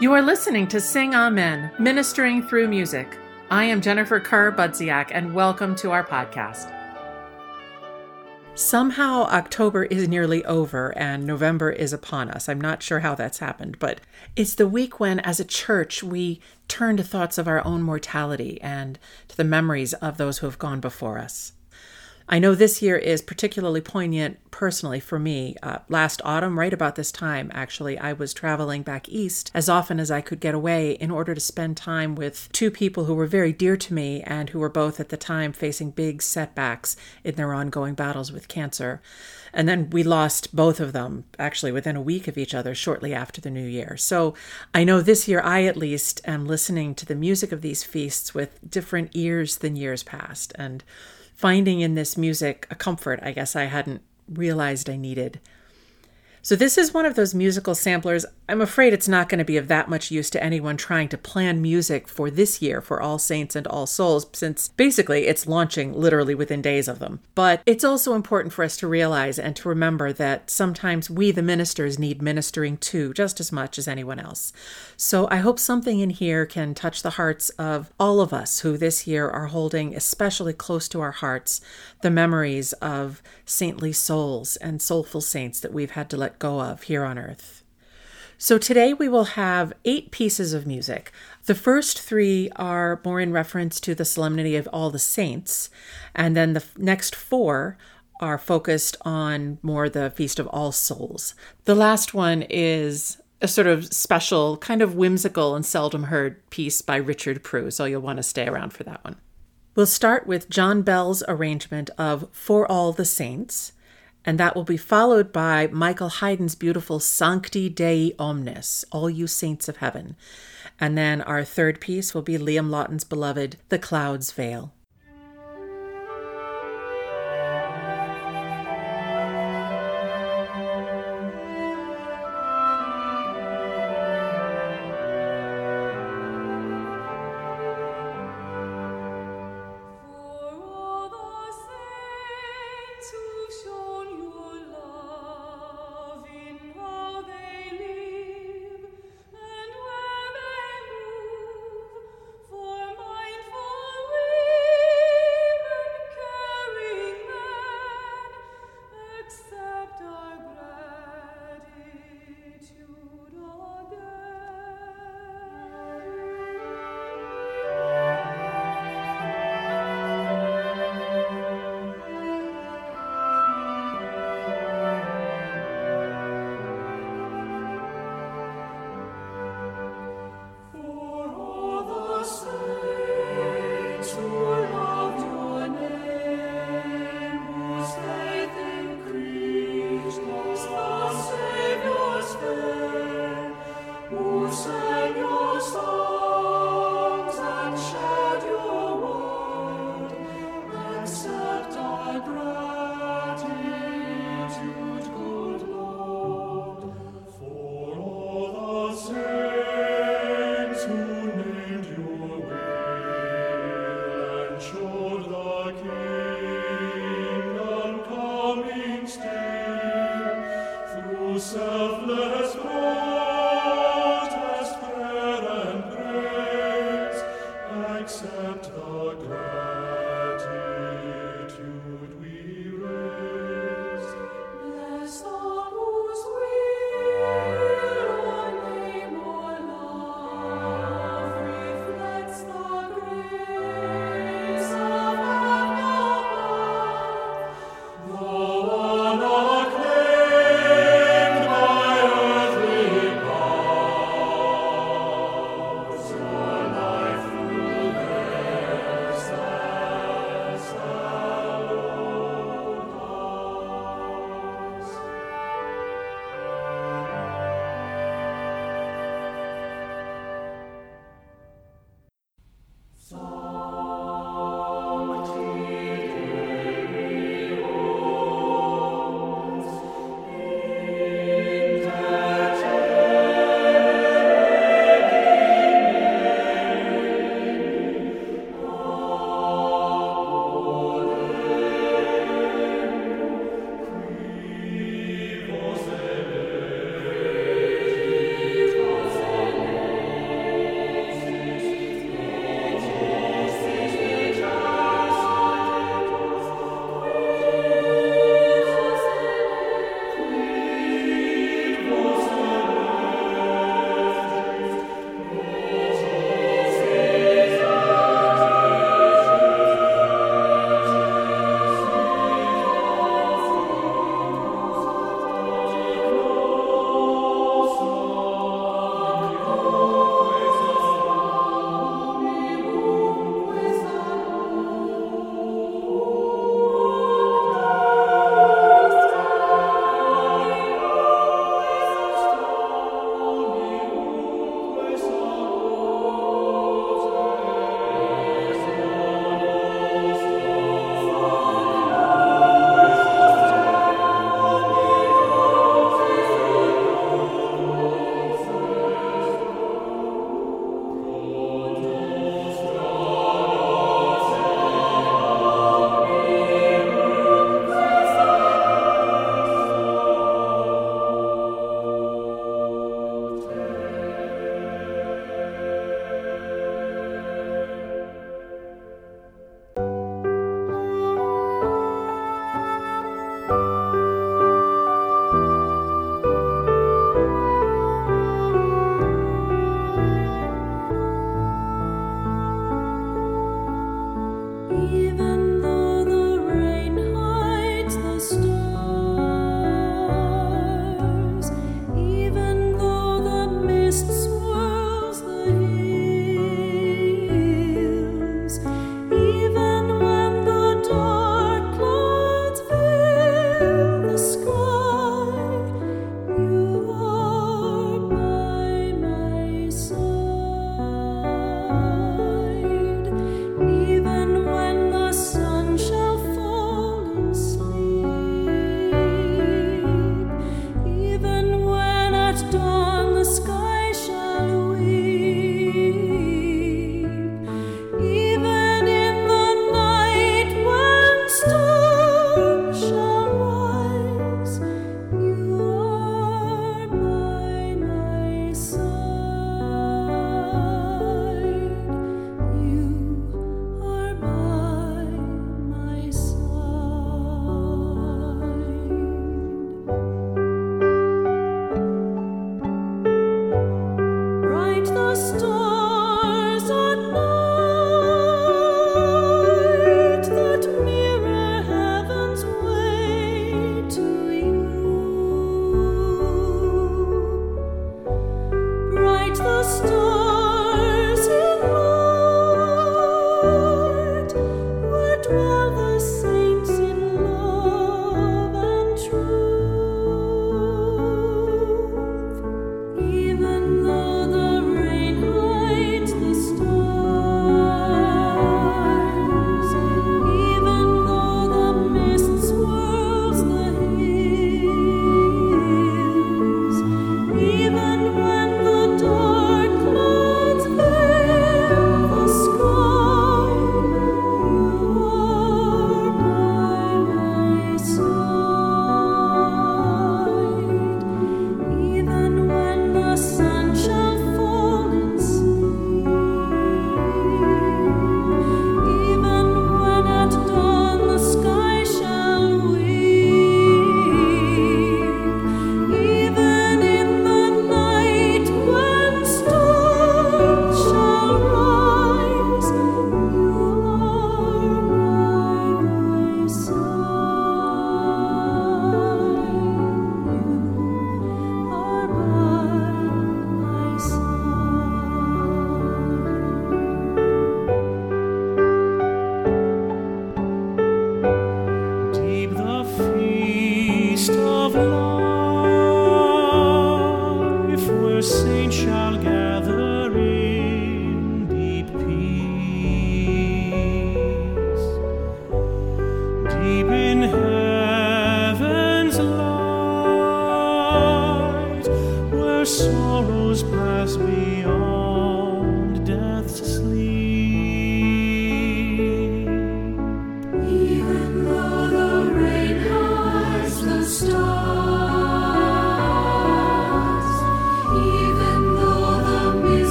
You are listening to Sing Amen, ministering through music. I am Jennifer Kerr Budziak, and welcome to our podcast. Somehow, October is nearly over and November is upon us. I'm not sure how that's happened, but it's the week when, as a church, we turn to thoughts of our own mortality and to the memories of those who have gone before us. I know this year is particularly poignant personally for me. Uh, last autumn, right about this time, actually, I was traveling back east as often as I could get away in order to spend time with two people who were very dear to me and who were both at the time facing big setbacks in their ongoing battles with cancer. And then we lost both of them actually within a week of each other shortly after the new year. So I know this year I at least am listening to the music of these feasts with different ears than years past. And finding in this music a comfort I guess I hadn't realized I needed. So, this is one of those musical samplers. I'm afraid it's not going to be of that much use to anyone trying to plan music for this year for All Saints and All Souls, since basically it's launching literally within days of them. But it's also important for us to realize and to remember that sometimes we, the ministers, need ministering too, just as much as anyone else. So, I hope something in here can touch the hearts of all of us who this year are holding especially close to our hearts the memories of saintly souls and soulful saints that we've had to let let go of here on earth. So today we will have eight pieces of music. The first three are more in reference to the solemnity of all the saints, and then the next four are focused on more the Feast of All Souls. The last one is a sort of special, kind of whimsical and seldom heard piece by Richard Proulx, so you'll want to stay around for that one. We'll start with John Bell's arrangement of For All the Saints, and that will be followed by Michael Haydn's beautiful Sancti Dei Omnes, All You Saints of Heaven. And then our third piece will be Liam Lawton's beloved The Clouds Veil. selfless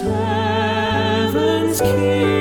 heaven's King.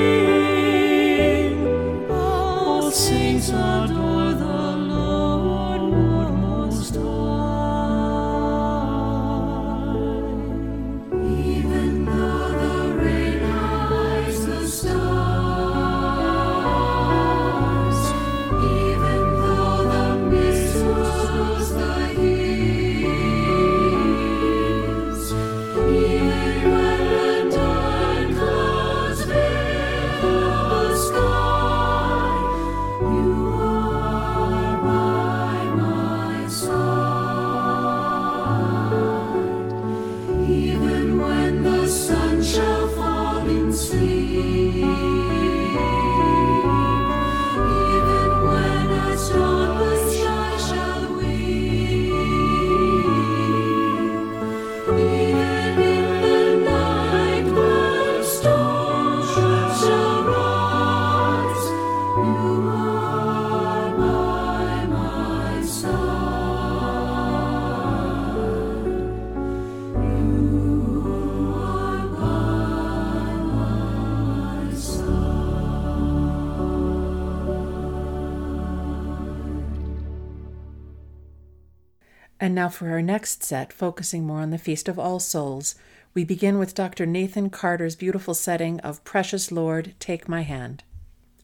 Now for our next set, focusing more on the Feast of All Souls, we begin with Dr. Nathan Carter's beautiful setting of Precious Lord, Take My Hand.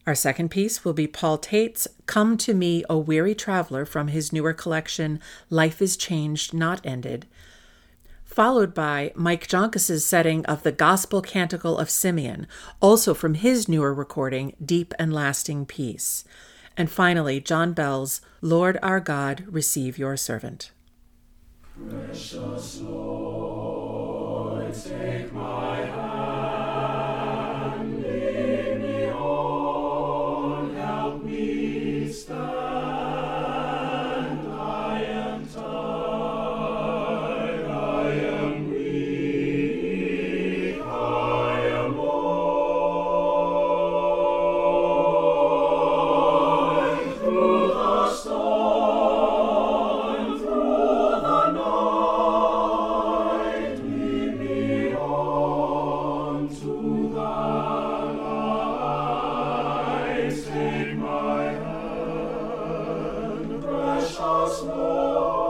Our second piece will be Paul Tate's Come to Me, O Weary Traveler from his newer collection, Life is Changed, Not Ended, followed by Mike Joncas's setting of the Gospel Canticle of Simeon, also from his newer recording, Deep and Lasting Peace. And finally, John Bell's Lord our God, Receive Your Servant. Side. Oh.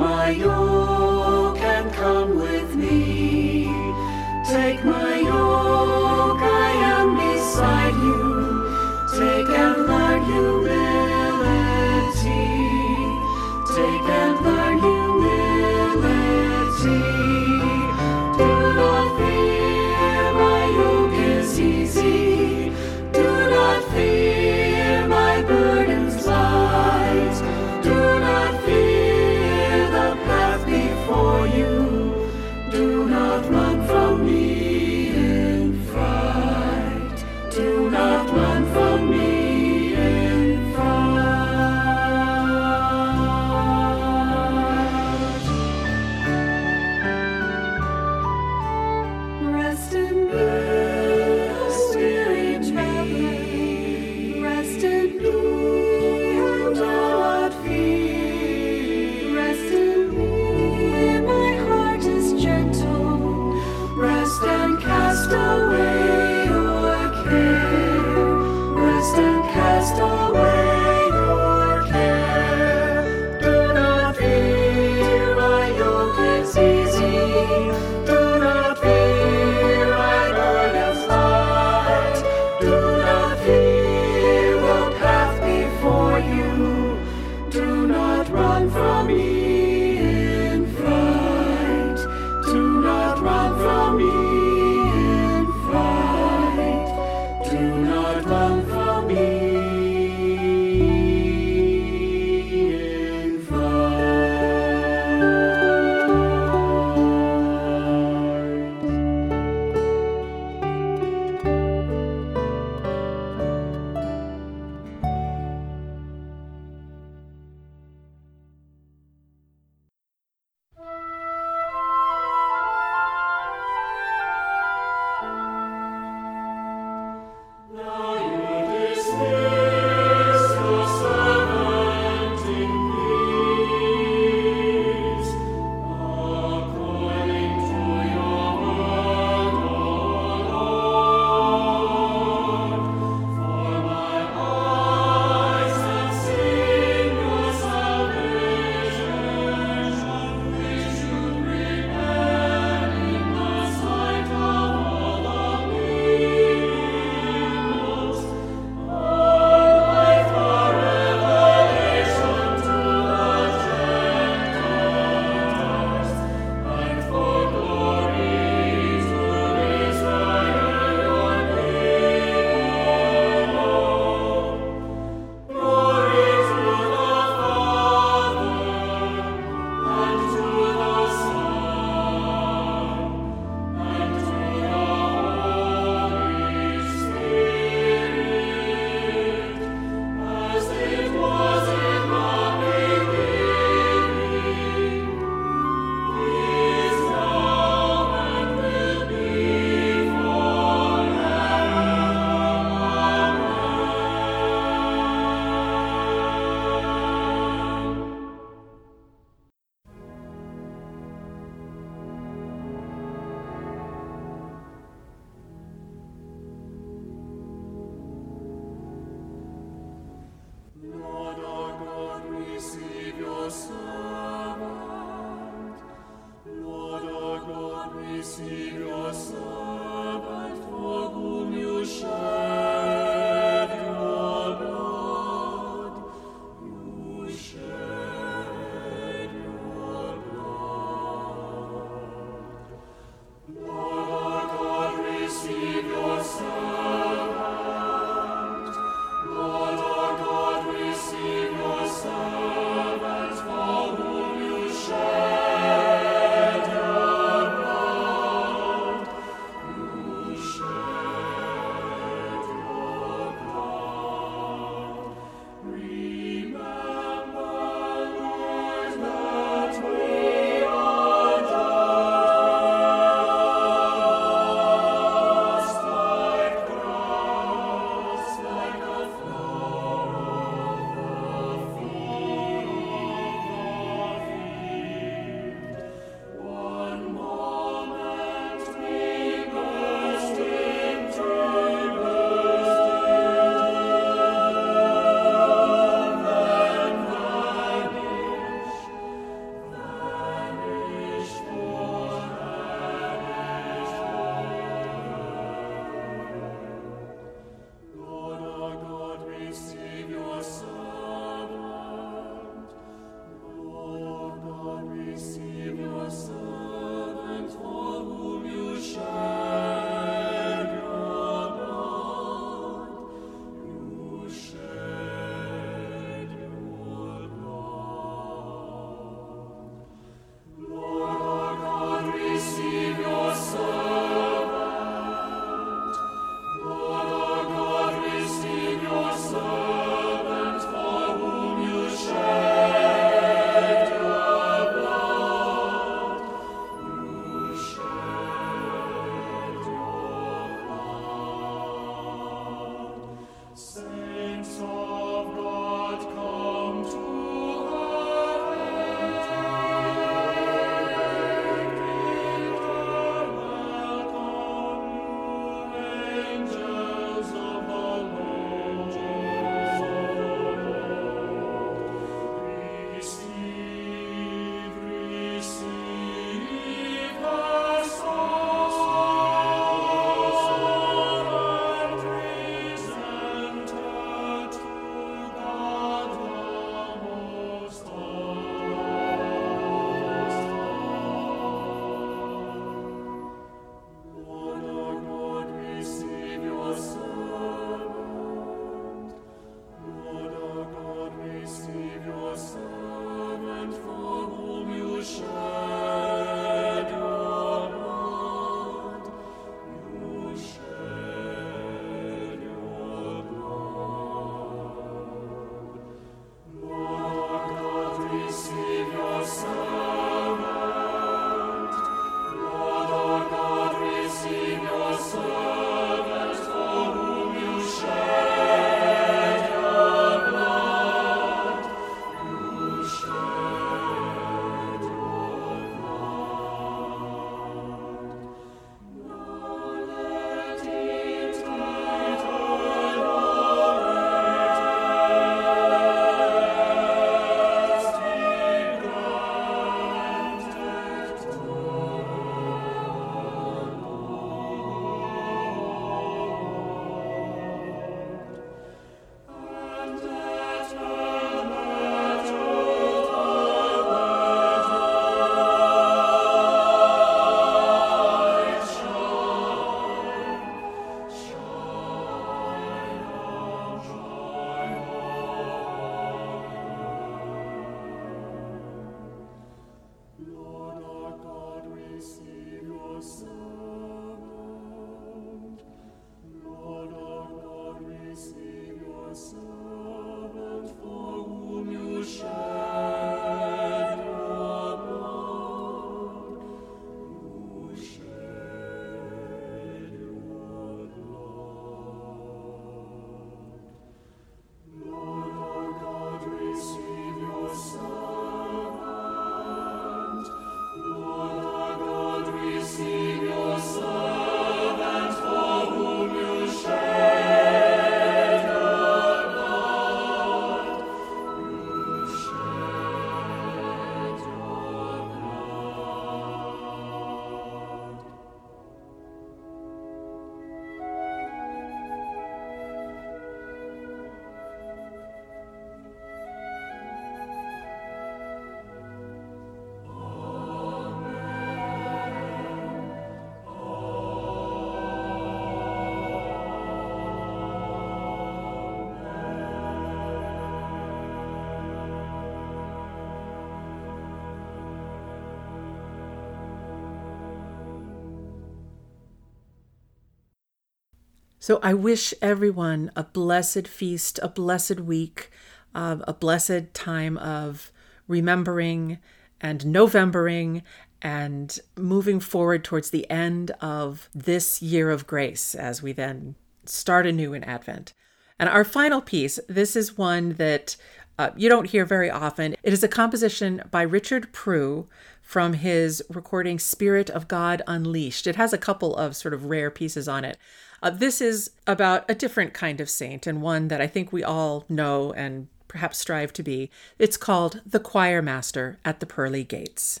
So I wish everyone a blessed feast, a blessed week, uh, a blessed time of remembering and Novembering and moving forward towards the end of this year of grace as we then start anew in Advent. And our final piece, this is one that uh, you don't hear very often. It is a composition by Richard Proulx from his recording Spirit of God Unleashed. It has a couple of sort of rare pieces on it. Uh, this is about a different kind of saint and one that I think we all know and perhaps strive to be. It's called The Choir Master at the Pearly Gates.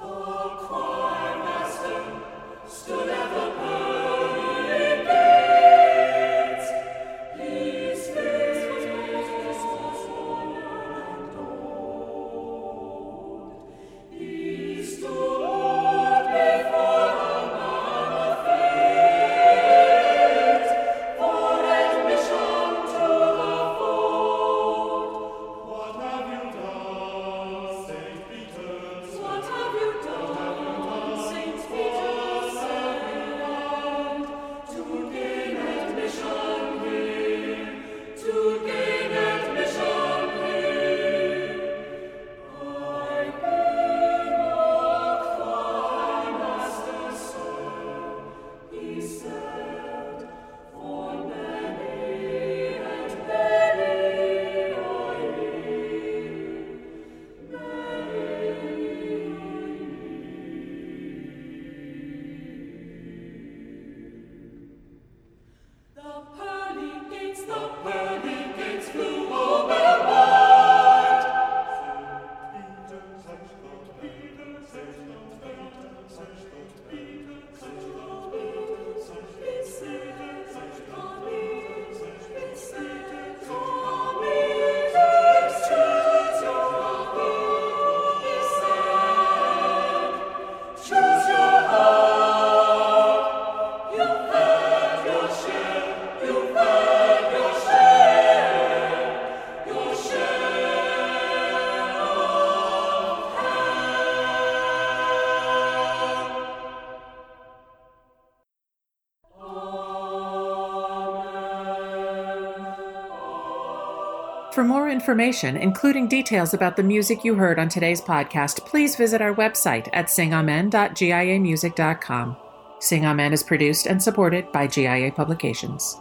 East more information, including details about the music you heard on today's podcast, please visit our website at singamen.giamusic.com. Sing Amen is produced and supported by GIA Publications.